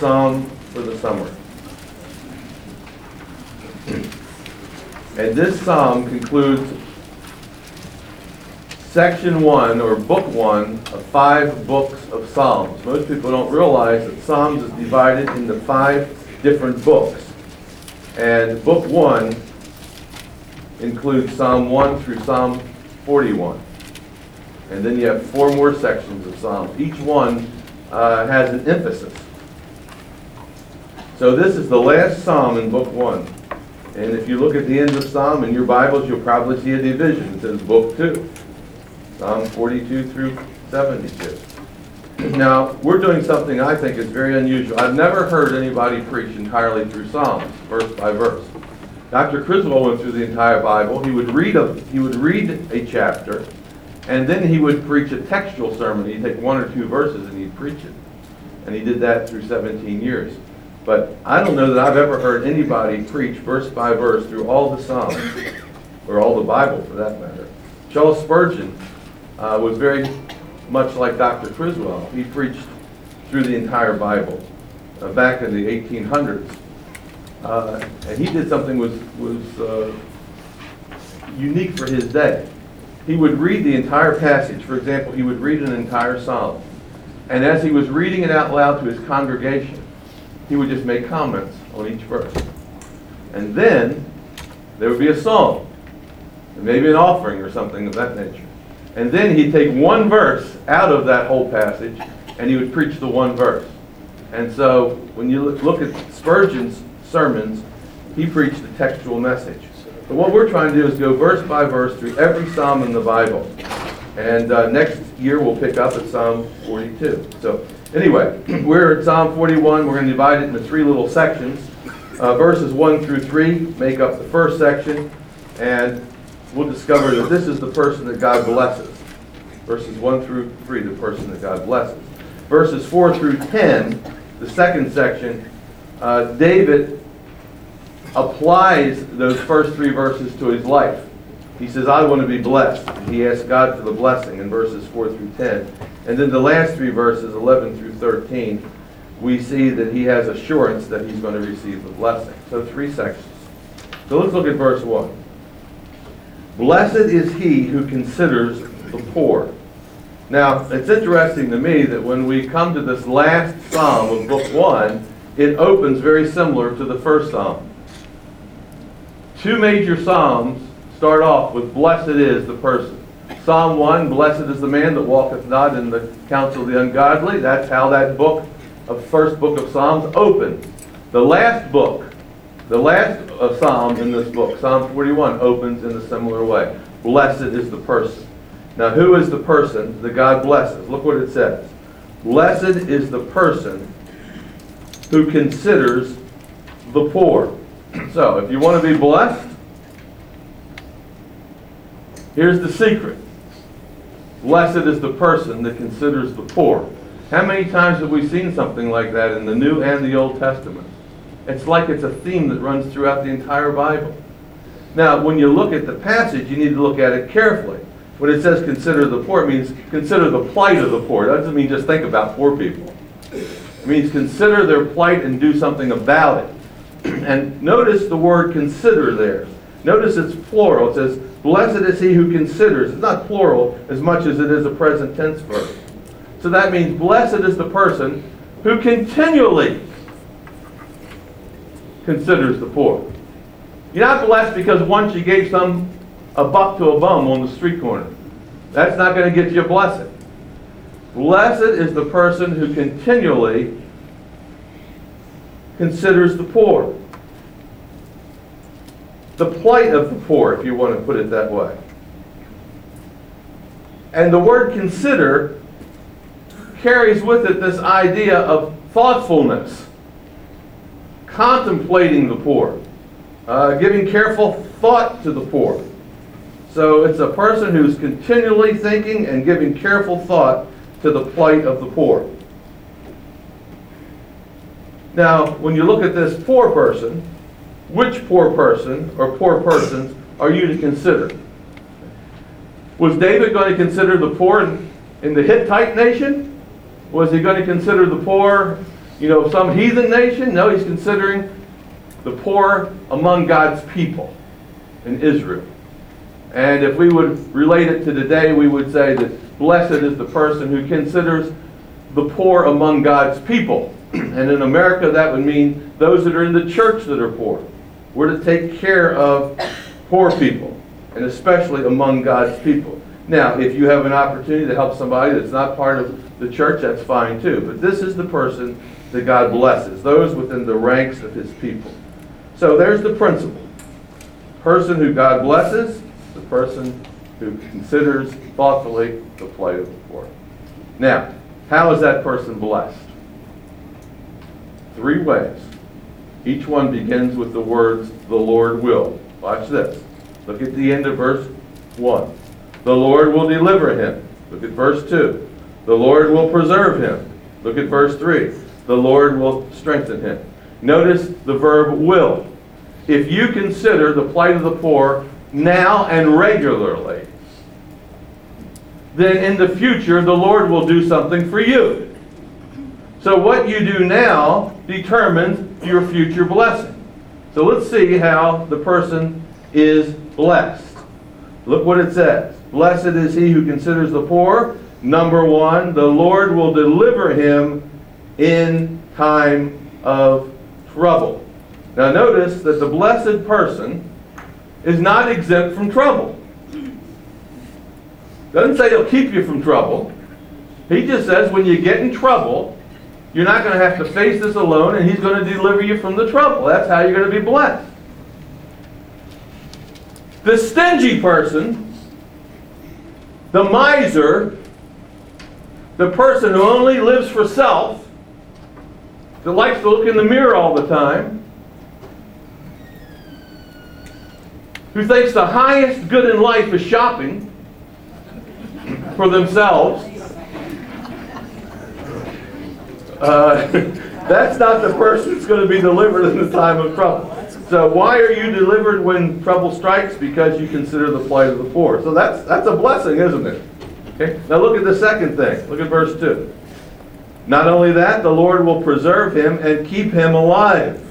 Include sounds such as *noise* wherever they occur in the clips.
psalm for the summer. And this psalm concludes section one, or book one, of five books of Psalms. Most people don't realize that Psalms is divided into five different books. And book one includes Psalm 1 through Psalm 41. And then you have four more sections of Psalms. Each one uh, has an emphasis. So this is the last Psalm in book one. And if you look at the end of Psalm in your Bibles, you'll probably see a division. It says book two. Psalm 42 through 72. Now, we're doing something I think is very unusual. I've never heard anybody preach entirely through Psalms, verse by verse. Dr. Criswell went through the entire Bible. He would read a, he would read a chapter, and then he would preach a textual sermon. He'd take one or two verses and he'd preach it. And he did that through 17 years. But I don't know that I've ever heard anybody preach verse by verse through all the Psalms, or all the Bible for that matter. Charles Spurgeon uh, was very much like Dr. Criswell. He preached through the entire Bible uh, back in the 1800s. Uh, and he did something was was uh, unique for his day. He would read the entire passage. For example, he would read an entire psalm, and as he was reading it out loud to his congregation, he would just make comments on each verse. And then there would be a song, and maybe an offering or something of that nature. And then he'd take one verse out of that whole passage, and he would preach the one verse. And so when you look at Spurgeon's sermons, he preached a textual message. But what we're trying to do is go verse by verse through every psalm in the Bible. And uh, next year we'll pick up at Psalm 42. So anyway, we're at Psalm 41. We're going to divide it into three little sections. Uh, verses 1 through 3 make up the first section. And we'll discover that this is the person that God blesses. Verses 1 through 3, the person that God blesses. Verses 4 through 10, the second section, uh, David applies those first three verses to his life. He says, I want to be blessed. He asks God for the blessing in verses 4 through 10. And then the last three verses, 11 through 13, we see that he has assurance that he's going to receive the blessing. So three sections. So let's look at verse 1. Blessed is he who considers the poor. Now, it's interesting to me that when we come to this last psalm of book 1, it opens very similar to the first psalm. Two major psalms start off with blessed is the person. Psalm 1, blessed is the man that walketh not in the counsel of the ungodly. That's how that book of first book of Psalms opens. The last book, the last of Psalms in this book, Psalm 41, opens in a similar way. Blessed is the person. Now, who is the person that God blesses? Look what it says. Blessed is the person who considers the poor. *clears throat* So, if you want to be blessed, here's the secret. Blessed is the person that considers the poor. How many times have we seen something like that in the New and the Old Testament? It's like it's a theme that runs throughout the entire Bible. Now, when you look at the passage, you need to look at it carefully. When it says consider the poor, it means consider the plight of the poor. That doesn't mean just think about poor people. It means consider their plight and do something about it. *clears throat* And notice the word consider there. Notice it's plural. It says, Blessed is he who considers. It's not plural as much as it is a present tense verb. So that means blessed is the person who continually considers the poor. You're not blessed because once you gave some a buck to a bum on the street corner. That's not going to get you a blessing. Blessed is the person who continually considers the poor. The plight of the poor, if you want to put it that way. And the word consider carries with it this idea of thoughtfulness, contemplating the poor, uh, giving careful thought to the poor. So it's a person who's continually thinking and giving careful thought to the plight of the poor. Now, when you look at this poor person, which poor person or poor persons are you to consider? Was David going to consider the poor in, the Hittite nation? Was he going to consider the poor you know, some heathen nation? No, he's considering the poor among God's people in Israel. And if we would relate it to today, we would say that blessed is the person who considers the poor among God's people. *clears throat* and in America, that would mean those that are in the church that are poor. We're to take care of poor people, and especially among God's people. Now, if you have an opportunity to help somebody that's not part of the church, that's fine too. But this is the person that God blesses, those within the ranks of his people. So there's the principle. Person who God blesses, the person who considers thoughtfully the plight of the poor. Now, how is that person blessed? Three ways. Each one begins with the words, the Lord will. Watch this. Look at the end of verse 1. The Lord will deliver him. Look at verse 2. The Lord will preserve him. Look at verse 3. The Lord will strengthen him. Notice the verb will. If you consider the plight of the poor now and regularly, then in the future the Lord will do something for you. So what you do now determines your future blessing. So let's see how the person is blessed. Look what it says. Blessed is he who considers the poor. Number one, the Lord will deliver him in time of trouble. Now notice that the blessed person is not exempt from trouble. Doesn't say he'll keep you from trouble. He just says when you get in trouble, you're not going to have to face this alone, and He's going to deliver you from the trouble. That's how you're going to be blessed. The stingy person, the miser, the person who only lives for self, that likes to look in the mirror all the time, who thinks the highest good in life is shopping for themselves, uh, *laughs* that's not the person that's going to be delivered in the time of trouble. So why are you delivered when trouble strikes? Because you consider the plight of the poor. So that's that's a blessing, isn't it? Okay. Now look at the second thing. Look at verse two. Not only that, the Lord will preserve him and keep him alive.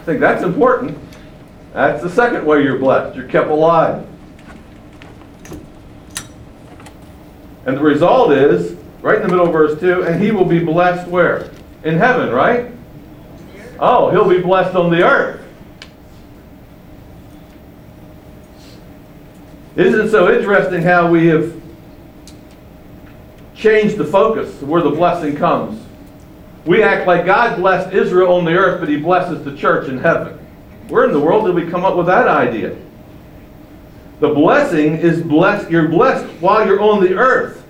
I think that's important. That's the second way you're blessed. You're kept alive. And the result is right in the middle of verse 2, and he will be blessed where? In heaven, right? Oh, he'll be blessed on the earth. Isn't it so interesting how we have changed the focus where the blessing comes? We act like God blessed Israel on the earth, but he blesses the church in heaven. Where in the world did we come up with that idea? The blessing is blessed, you're blessed while you're on the earth.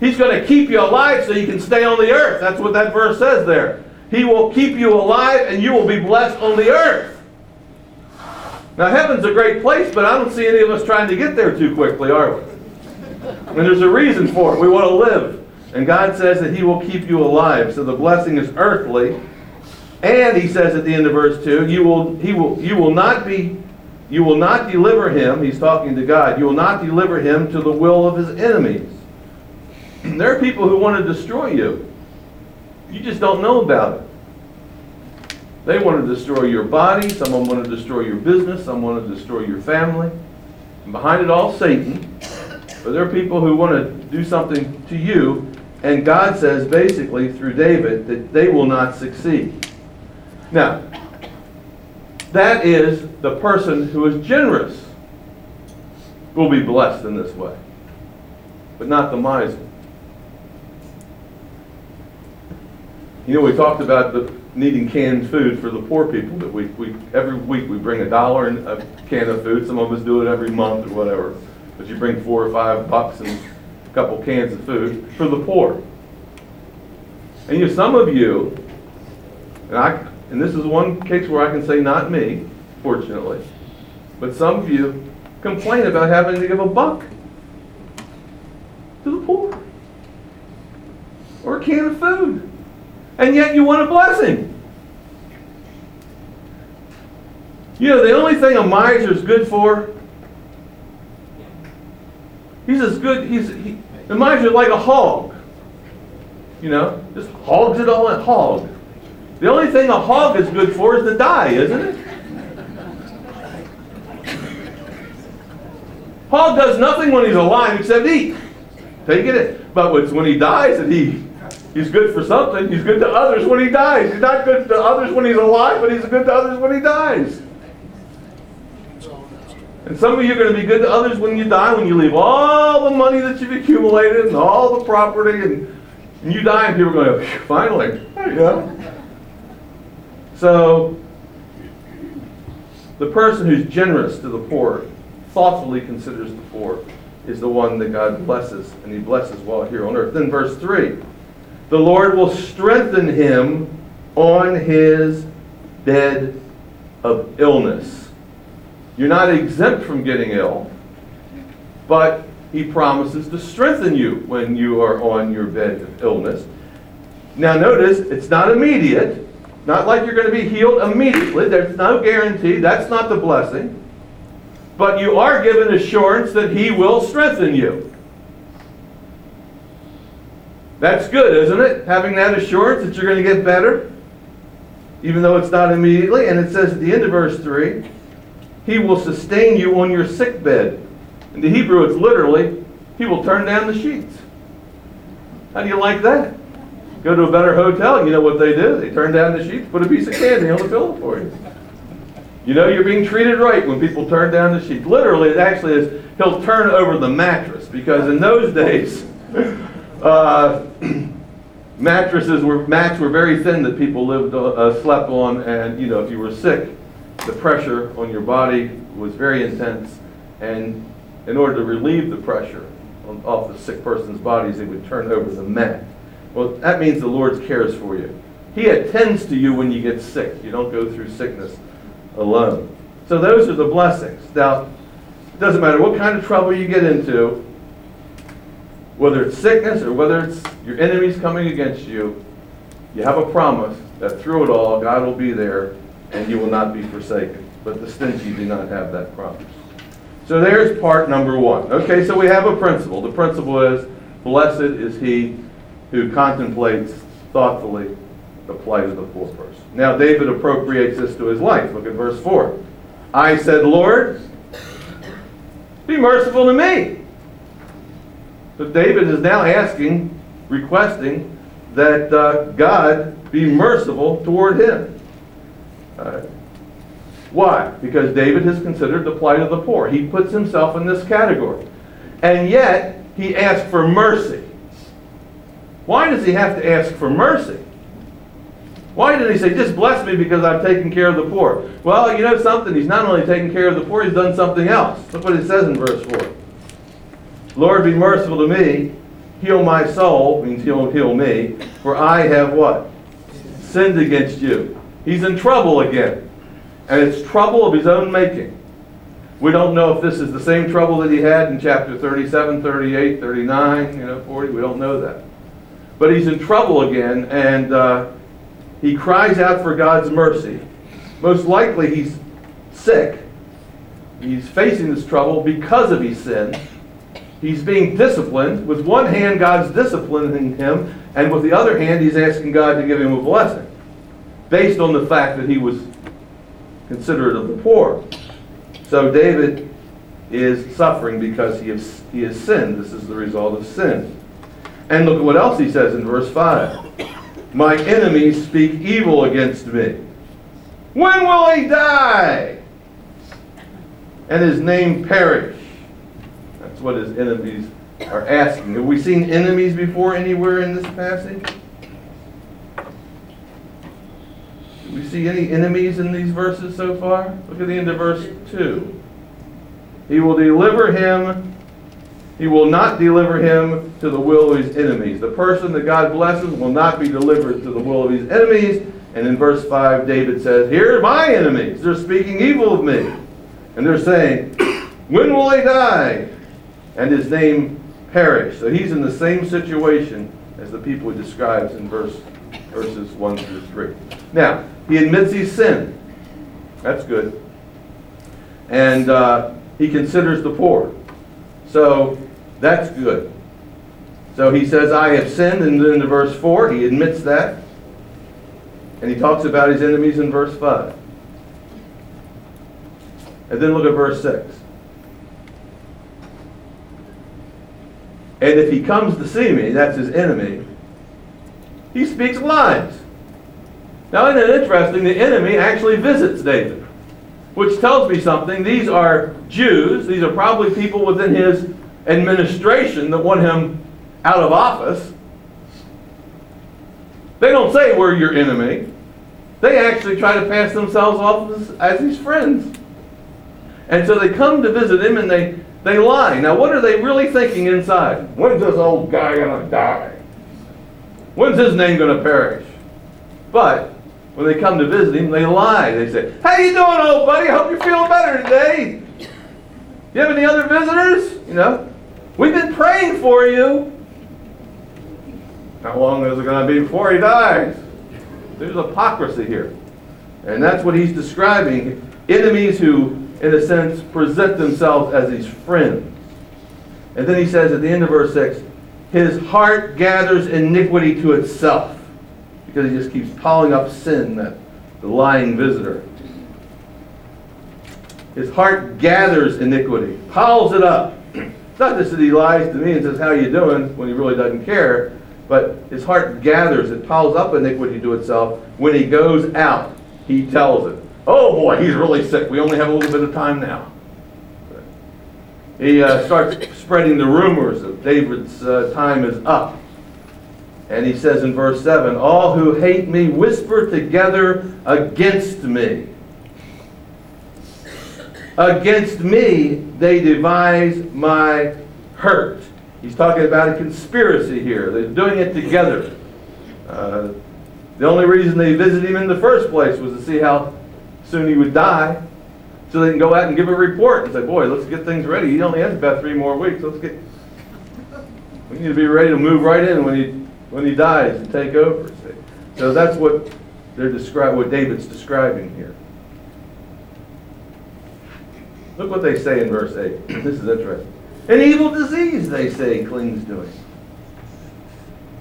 He's going to keep you alive so you can stay on the earth. That's what that verse says there. He will keep you alive and you will be blessed on the earth. Now, heaven's a great place, but I don't see any of us trying to get there too quickly, are we? And there's a reason for it. We want to live. And God says that He will keep you alive. So the blessing is earthly. And He says at the end of verse 2, you will, he will, you will not be, you will not deliver him, He's talking to God, you will not deliver him to the will of his enemies. *clears throat* There are people who want to destroy you. You just don't know about it. They want to destroy your body. Someone want to destroy your business. Some want to destroy your family. And behind it all, Satan. But there are people who want to do something to you. And God says, basically, through David, that they will not succeed. Now, that is the person who is generous will be blessed in this way, but not the miser. You know, we talked about the needing canned food for the poor people. That we, we every week we bring a dollar and a can of food. Some of us do it every month or whatever. But you bring four or five bucks and a couple cans of food for the poor. And you know, some of you, and I, and this is one case where I can say not me, fortunately, but some of you complain about having to give a buck to the poor or a can of food and yet you want a blessing. You know, the only thing a miser is good for, he's as good, he's, he, the miser is like a hog. You know, just hogs it all in. Hog. The only thing a hog is good for is to die, isn't it? Hog does nothing when he's alive except eat. Take it. But when he dies that he he's good for something. He's good to others when he dies. He's not good to others when he's alive, but he's good to others when he dies. And some of you are going to be good to others when you die, when you leave all the money that you've accumulated and all the property, and, and you die, and people are going, finally, there you go. So, the person who's generous to the poor, thoughtfully considers the poor, is the one that God blesses, and He blesses while here on earth. Then, verse 3 the Lord will strengthen him on his bed of illness. You're not exempt from getting ill, but He promises to strengthen you when you are on your bed of illness. Now, notice it's not immediate. Not like you're going to be healed immediately. There's no guarantee. That's not the blessing. But you are given assurance that He will strengthen you. That's good, isn't it? Having that assurance that you're going to get better, even though it's not immediately. And it says at the end of verse 3 He will sustain you on your sick bed. In the Hebrew, it's literally, He will turn down the sheets. How do you like that? Go to a better hotel, you know what they do? They turn down the sheets, put a piece of candy on the pillow for you. You know you're being treated right when people turn down the sheets. Literally, it actually is, he'll turn over the mattress because in those days, uh, *clears throat* mattresses were mats were very thin that people lived uh, slept on, and you know if you were sick, the pressure on your body was very intense, and in order to relieve the pressure on, off the sick person's bodies, they would turn over the mat. Well, that means the Lord cares for you. He attends to you when you get sick. You don't go through sickness alone. So those are the blessings. Now, it doesn't matter what kind of trouble you get into, whether it's sickness or whether it's your enemies coming against you, you have a promise that through it all, God will be there and you will not be forsaken. But the stingy do not have that promise. So there's part number one. Okay, so we have a principle. The principle is, blessed is he who contemplates thoughtfully the plight of the poor person. Now, David appropriates this to his life. Look at verse 4. I said, Lord, be merciful to me. So David is now asking, requesting that uh, God be merciful toward him. Uh, why? Because David has considered the plight of the poor. He puts himself in this category. And yet, he asks for mercy. Why does he have to ask for mercy? Why did he say, just bless me because I've taken care of the poor? Well, you know something? He's not only taken care of the poor, he's done something else. Look what it says in verse 4. Lord, be merciful to me. Heal my soul, means he'll heal me. For I have what? Sinned against you. He's in trouble again. And it's trouble of his own making. We don't know if this is the same trouble that he had in chapter 37, 38, 39, you know, 40. We don't know that. But he's in trouble again, and uh, he cries out for God's mercy. Most likely he's sick. He's facing this trouble because of his sin. He's being disciplined. With one hand, God's disciplining him, and with the other hand, he's asking God to give him a blessing based on the fact that he was considerate of the poor. So David is suffering because he has, he has sinned. This is the result of sin. And look at what else he says in verse 5. My enemies speak evil against me. When will he die? And his name perish. That's what his enemies are asking. Have we seen enemies before anywhere in this passage? Do we see any enemies in these verses so far? Look at the end of verse 2. He will deliver him he will not deliver him to the will of his enemies. The person that God blesses will not be delivered to the will of his enemies. And in verse 5, David says, Here are my enemies. They're speaking evil of me. And they're saying, When will they die? And his name perish. So he's in the same situation as the people he describes in verse, verses 1 through 3. Now, he admits he's sinned. That's good. And uh, he considers the poor. So that's good. So he says, I have sinned, and then in verse 4, he admits that. And he talks about his enemies in verse 5. And then look at verse 6. And if he comes to see me, that's his enemy, he speaks lies. Now, isn't it interesting? The enemy actually visits David, which tells me something. These are Jews, these are probably people within his administration that want him out of office. They don't say we're your enemy. They actually try to pass themselves off as, as his friends. And so they come to visit him and they, they lie. Now, what are they really thinking inside? When's this old guy going to die? When's his name going to perish? But when they come to visit him, they lie. They say, How you doing, old buddy? Hope you're feeling better today. You have any other visitors? You know, we've been praying for you. How long is it going to be before he dies? There's hypocrisy here. And that's what he's describing. Enemies who, in a sense, present themselves as his friends. And then he says at the end of verse 6 His heart gathers iniquity to itself. Because he just keeps piling up sin, that the lying visitor. His heart gathers iniquity, piles it up. It's *clears throat* not just that he lies to me and says, How you doing? when he really doesn't care but his heart gathers, it piles up iniquity to itself. When he goes out, he tells it. Oh boy, he's really sick. We only have a little bit of time now. He uh, starts spreading the rumors that David's uh, time is up. And he says in verse 7 All who hate me whisper together against me. Against me they devise my hurt. He's talking about a conspiracy here. They're doing it together. Uh, the only reason they visited him in the first place was to see how soon he would die, so they can go out and give a report and say, "Boy, let's get things ready. He only has about three more weeks. Let's get. We need to be ready to move right in when he when he dies and take over." See? So that's what they're describe what David's describing here. Look what they say in verse eight. *clears throat* this is interesting. An evil disease, they say, clings to him.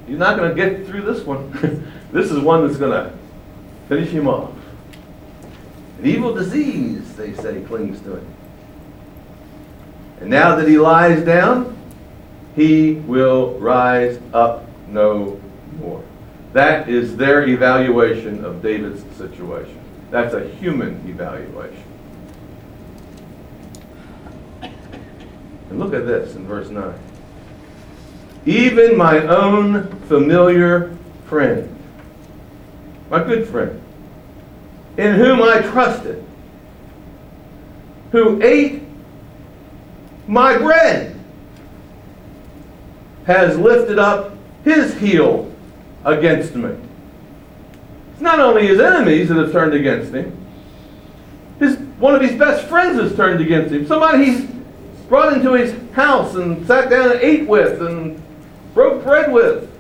He's not going to get through this one. *laughs* this is one that's going to finish him off. An evil disease, they say, clings to him. And now that he lies down, he will rise up no more. That is their evaluation of David's situation. That's a human evaluation. And look at this in verse 9. Even my own familiar friend, my good friend, in whom I trusted, who ate my bread, has lifted up his heel against me. It's not only his enemies that have turned against him, his, one of his best friends has turned against him. Somebody he's brought into his house and sat down and ate with and broke bread with.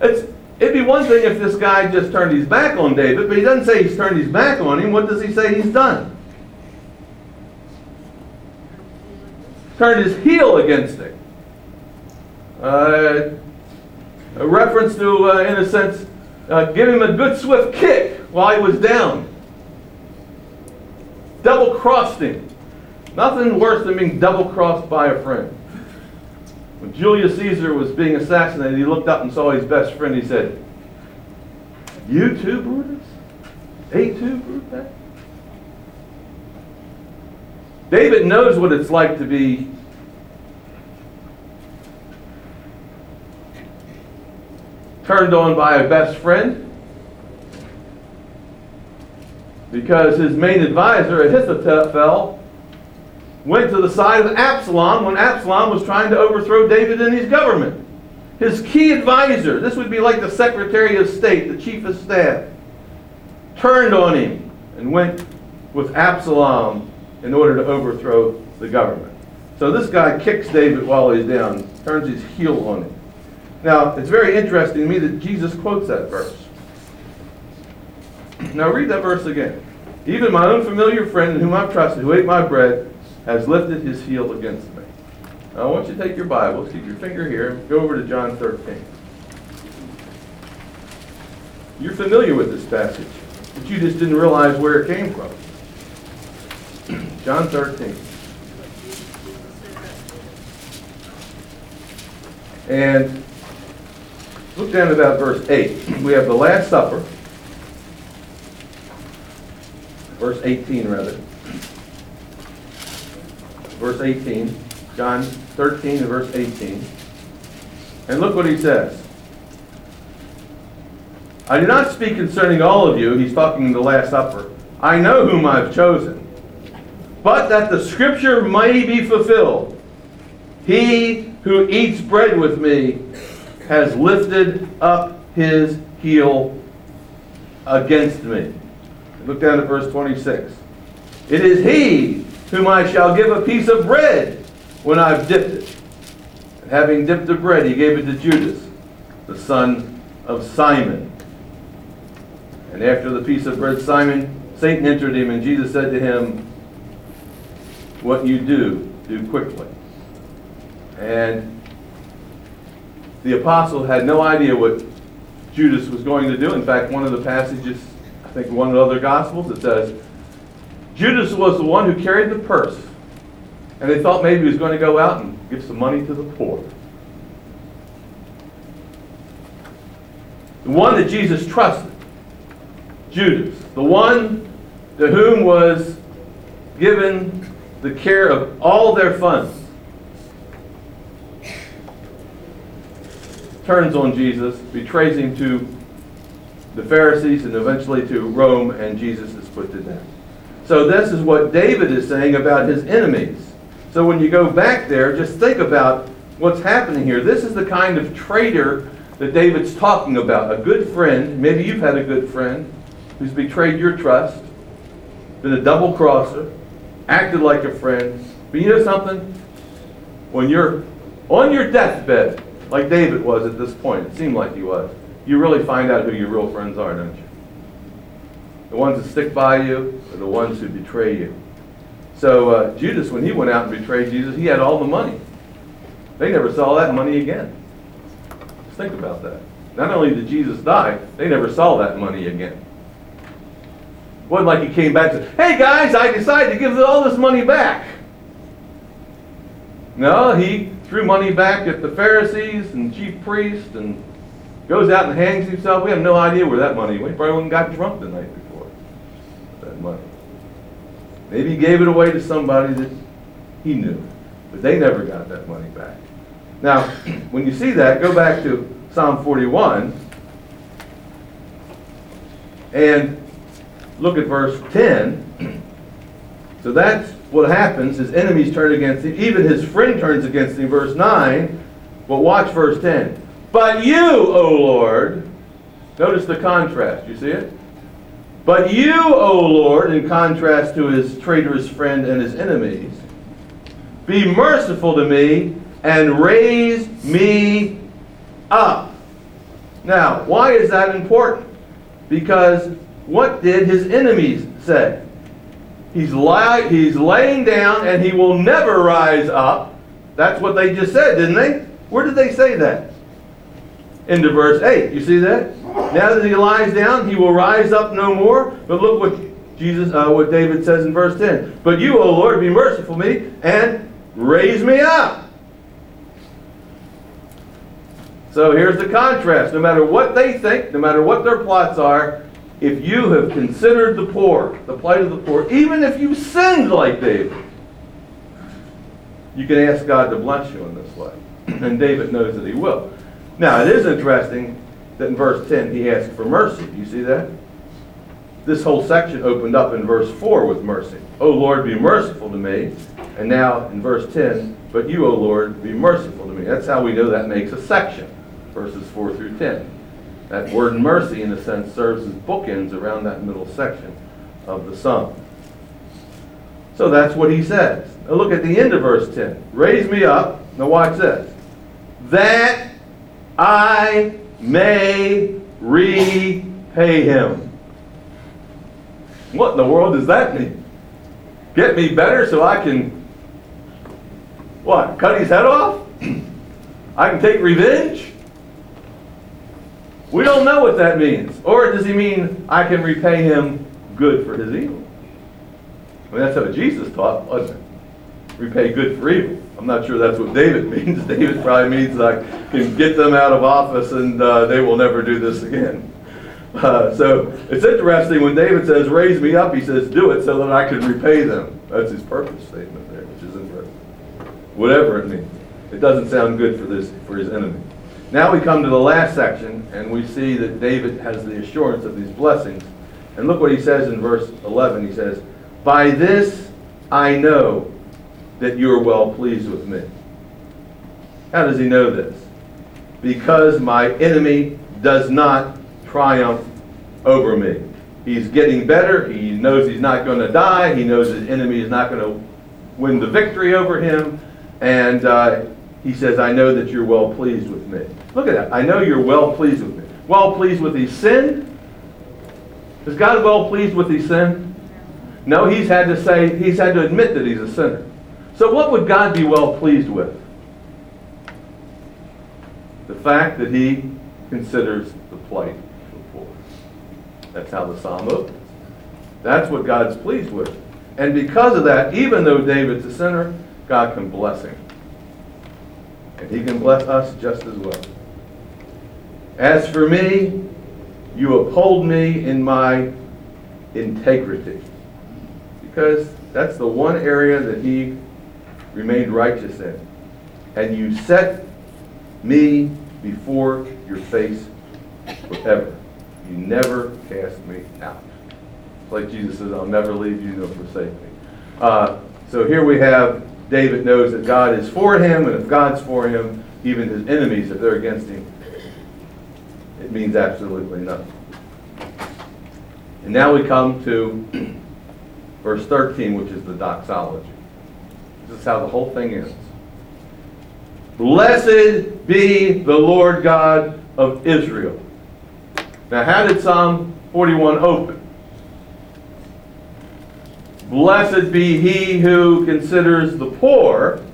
It's, it'd be one thing if this guy just turned his back on David, but he doesn't say he's turned his back on him. What does he say he's done? Turned his heel against him. Uh, a reference to, uh, in a sense, uh, give him a good swift kick while he was down. Double crossed him. Nothing worse than being double crossed by a friend. When Julius Caesar was being assassinated, he looked up and saw his best friend. He said, You too, Brutus? Et tu, Brutus? David knows what it's like to be turned on by a best friend because his main advisor, Ahithophel, went to the side of Absalom when Absalom was trying to overthrow David and his government. His key advisor, this would be like the Secretary of State, the Chief of Staff, turned on him and went with Absalom in order to overthrow the government. So this guy kicks David while he's down, turns his heel on him. Now, it's very interesting to me that Jesus quotes that verse. Now, read that verse again. Even my own familiar friend in whom I've trusted, who ate my bread, has lifted his heel against me. Now, I want you to take your Bibles, keep your finger here, go over to John 13. You're familiar with this passage, but you just didn't realize where it came from. *clears throat* John 13. And look down at about verse 8. We have the Last Supper. Verse 18, rather. Verse 18. John 13 and verse 18. And look what he says. I do not speak concerning all of you. He's talking in the Last Supper. I know whom I've chosen. But that the scripture may be fulfilled. He who eats bread with me has lifted up his heel against me. Look down at verse 26. It is he whom I shall give a piece of bread when I've dipped it. And having dipped the bread, he gave it to Judas, the son of Simon. And after the piece of bread, Simon, Satan entered him, and Jesus said to him, What you do, do quickly. And the apostle had no idea what Judas was going to do. In fact, one of the passages, I think one of the other gospels, it says, Judas was the one who carried the purse. And they thought maybe he was going to go out and give some money to the poor. The one that Jesus trusted, Judas, the one to whom was given the care of all their funds, turns on Jesus, betrays him to the Pharisees and eventually to Rome, and Jesus is put to death. So this is what David is saying about his enemies. So when you go back there, just think about what's happening here. This is the kind of traitor that David's talking about. A good friend, maybe you've had a good friend who's betrayed your trust, been a double crosser, acted like a friend. But you know something? When you're on your deathbed, like David was at this point, it seemed like he was, you really find out who your real friends are, don't you? The ones that stick by you are the ones who betray you. So uh, Judas, when he went out and betrayed Jesus, he had all the money. They never saw that money again. Just think about that. Not only did Jesus die, they never saw that money again. It wasn't like he came back and said, hey guys, I decided to give all this money back. No, he threw money back at the Pharisees and chief priests and goes out and hangs himself. We have no idea where that money went. He probably went and got drunk the night. Money. Maybe he gave it away to somebody that he knew. But they never got that money back. Now, *clears throat* when you see that, go back to Psalm 41 and look at verse 10. *clears throat* So that's what happens. His enemies turn against him. Even his friend turns against him. Verse 9. But watch verse 10. But you, O Lord, notice the contrast. You see it? But you, O Lord, in contrast to his traitorous friend and his enemies, be merciful to me and raise me up. Now, why is that important? Because what did his enemies say? He's, li- he's laying down and he will never rise up. That's what they just said, didn't they? Where did they say that? Into verse 8. You see that? Now that he lies down, he will rise up no more. But look what Jesus, uh, what David says in verse 10. But you, O Lord, be merciful to me and raise me up. So here's the contrast. No matter what they think, no matter what their plots are, if you have considered the poor, the plight of the poor, even if you sinned like David, you can ask God to bless you in this way. *clears throat* And David knows that he will. Now, it is interesting that in verse 10 he asked for mercy. Do you see that? This whole section opened up in verse 4 with mercy. O Lord, be merciful to me. And now in verse 10, but you, O Lord, be merciful to me. That's how we know that makes a section, verses 4 through 10. That word mercy, in a sense, serves as bookends around that middle section of the psalm. So that's what he says. Now look at the end of verse 10. Raise me up. Now watch this. That I may repay him. What in the world does that mean? Get me better so I can What? Cut his head off? *clears throat* I can take revenge? We don't know what that means. Or does he mean I can repay him good for his evil? I mean, that's how Jesus taught, wasn't it? Repay good for evil. I'm not sure that's what David *laughs* means. David probably means I can get them out of office and uh, they will never do this again. Uh, so it's interesting when David says, raise me up, he says, do it so that I can repay them. That's his purpose statement there, which is interesting. Whatever it means. It doesn't sound good for this for his enemy. Now we come to the last section, and we see that David has the assurance of these blessings. And look what he says in verse 11. He says, By this I know that you are well pleased with me. How does he know this? Because my enemy does not triumph over me. He's getting better. He knows he's not going to die. He knows his enemy is not going to win the victory over him. And uh, he says, I know that you're well pleased with me. Look at that. I know you're well pleased with me. Well pleased with his sin? Is God well pleased with his sin? No, he's had to say, he's had to admit that he's a sinner. So what would God be well pleased with? The fact that he considers the plight of the poor. That's how the psalm opens. That's what God's pleased with. And because of that, even though David's a sinner, God can bless him. And he can bless us just as well. As for me, you uphold me in my integrity. Because that's the one area that he remained righteous in. And you set me before your face forever. You never cast me out. Like Jesus says, I'll never leave you nor forsake me. Uh, so here we have David knows that God is for him, and if God's for him, even his enemies, if they're against him, it means absolutely nothing. And now we come to *clears throat* verse 13, which is the doxology. This is how the whole thing ends. Blessed be the Lord God of Israel. Now, how did Psalm 41 open? Blessed be he who considers the poor.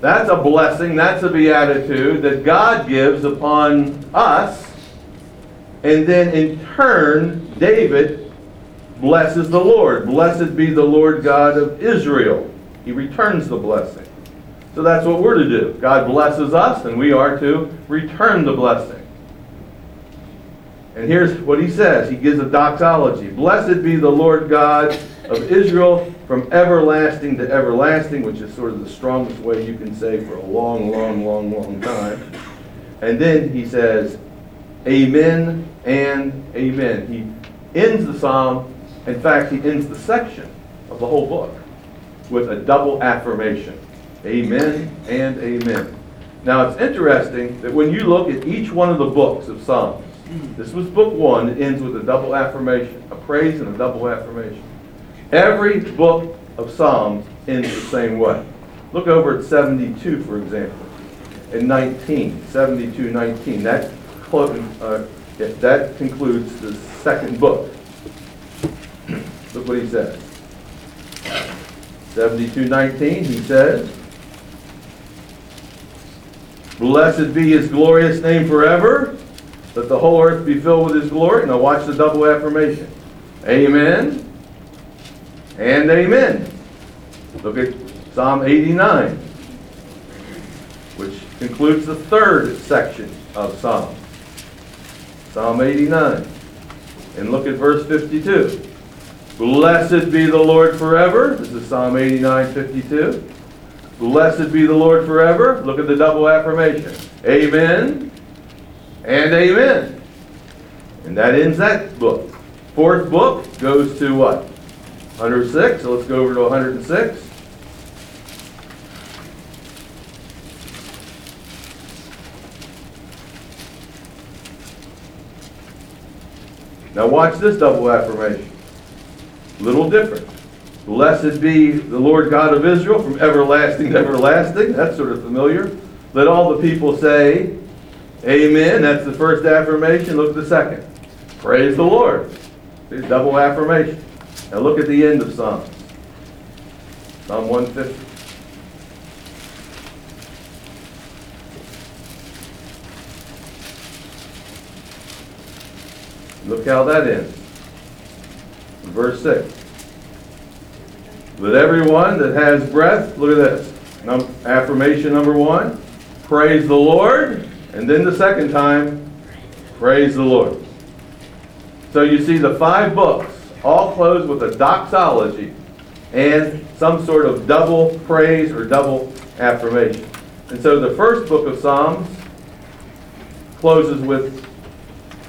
That's a blessing, that's a beatitude that God gives upon us. And then in turn, David blesses the Lord. Blessed be the Lord God of Israel. He returns the blessing. So that's what we're to do. God blesses us, and we are to return the blessing. And here's what he says He gives a doxology Blessed be the Lord God of Israel from everlasting to everlasting, which is sort of the strongest way you can say for a long, long, long, long time. And then he says, Amen and Amen. He ends the psalm, in fact, he ends the section of the whole book with a double affirmation Amen and Amen. Now it's interesting that when you look at each one of the books of Psalms, this was book one, it ends with a double affirmation, a praise and a double affirmation. Every book of Psalms ends the same way. Look over at 72, for example, and 19, 72, 19. That, uh, that concludes the second book. Look what he says. 72, 19, he says, Blessed be his glorious name forever. Let the whole earth be filled with his glory. Now watch the double affirmation. Amen and amen. Look at Psalm 89, which concludes the third section of Psalm. Psalm 89. And look at verse 52. Blessed be the Lord forever. This is Psalm 89, 52. Blessed be the Lord forever. Look at the double affirmation. Amen and amen. And that ends that book. Fourth book goes to what? 106. So let's go over to 106. Now watch this double affirmation little different. Blessed be the Lord God of Israel from everlasting to everlasting. That's sort of familiar. Let all the people say, Amen. That's the first affirmation. Look at the second. Praise the Lord. There's double affirmation. Now look at the end of Psalms. Psalm 150. Look how that ends. Verse 6. Let everyone that has breath, look at this. Num- affirmation number one, praise the Lord. And then the second time, praise the Lord. So you see the five books all close with a doxology and some sort of double praise or double affirmation. And so the first book of Psalms closes with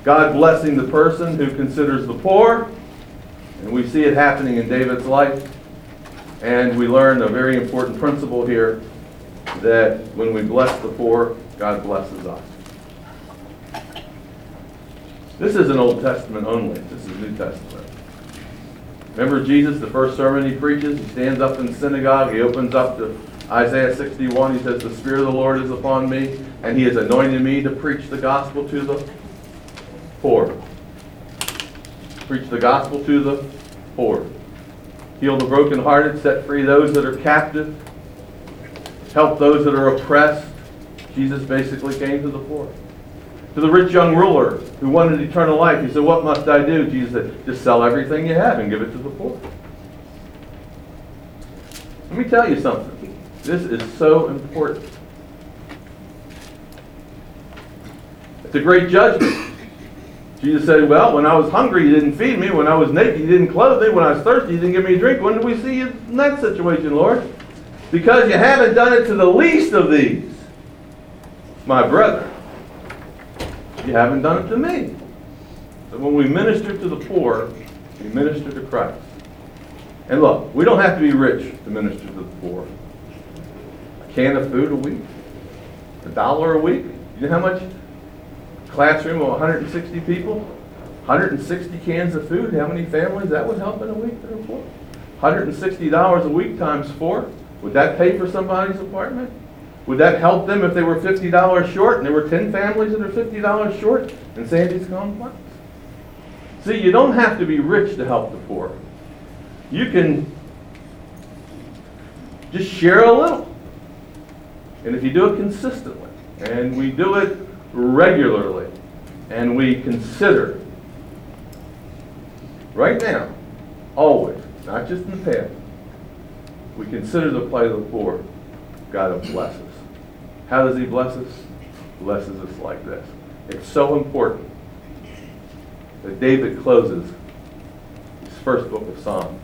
God blessing the person who considers the poor. And we see it happening in David's life. And we learn a very important principle here that when we bless the poor, God blesses us. This isn't Old Testament only, this is New Testament. Remember Jesus, the first sermon he preaches, he stands up in the synagogue, he opens up to Isaiah 61, he says, The Spirit of the Lord is upon me, and he has anointed me to preach the gospel to the poor. Preach the gospel to the poor. Heal the brokenhearted, set free those that are captive, help those that are oppressed. Jesus basically came to the poor. To the rich young ruler who wanted eternal life, he said, What must I do? Jesus said, Just sell everything you have and give it to the poor. Let me tell you something. This is so important. It's a great judgment. Jesus said, Well, when I was hungry, you didn't feed me. When I was naked, you didn't clothe me. When I was thirsty, you didn't give me a drink. When did we see you in that situation, Lord? Because you haven't done it to the least of these, my brother. You haven't done it to me. So when we minister to the poor, we minister to Christ. And look, we don't have to be rich to minister to the poor. A can of food a week, a dollar a week. You know how much? Classroom of 160 people, 160 cans of food. How many families that would help in a week that are poor? $160 a week times four. Would that pay for somebody's apartment? Would that help them if they were $50 short and there were 10 families that are $50 short in Sandy's complex? See, you don't have to be rich to help the poor. You can just share a little. And if you do it consistently, and we do it regularly, and we consider, right now, always, not just in the past, we consider the plight of the poor, God will bless us. How does He bless us? Blesses us like this. It's so important that David closes his first book of Psalms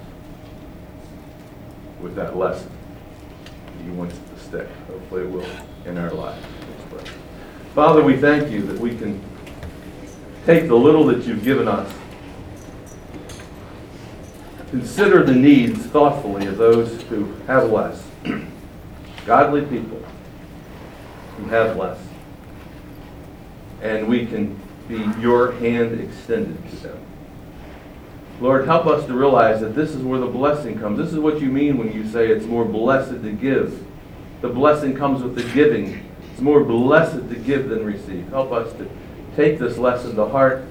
with that lesson. He wants it to stick. Hopefully it will in our lives. Father, we thank you that we can take the little that you've given us, consider the needs thoughtfully of those who have less, *clears throat* godly people who have less, and we can be your hand extended to them. Lord, help us to realize that this is where the blessing comes. This is what you mean when you say it's more blessed to give. The blessing comes with the giving. It's more blessed to give than receive. Help us to take this lesson to heart,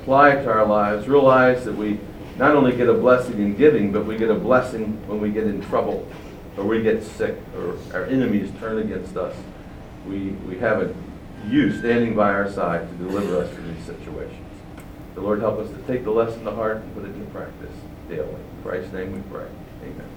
apply it to our lives, realize that we not only get a blessing in giving, but we get a blessing when we get in trouble, or we get sick, or our enemies turn against us. We, we have a you standing by our side to deliver us from these situations. The Lord help us to take the lesson to heart and put it into practice daily. In Christ's name we pray. Amen.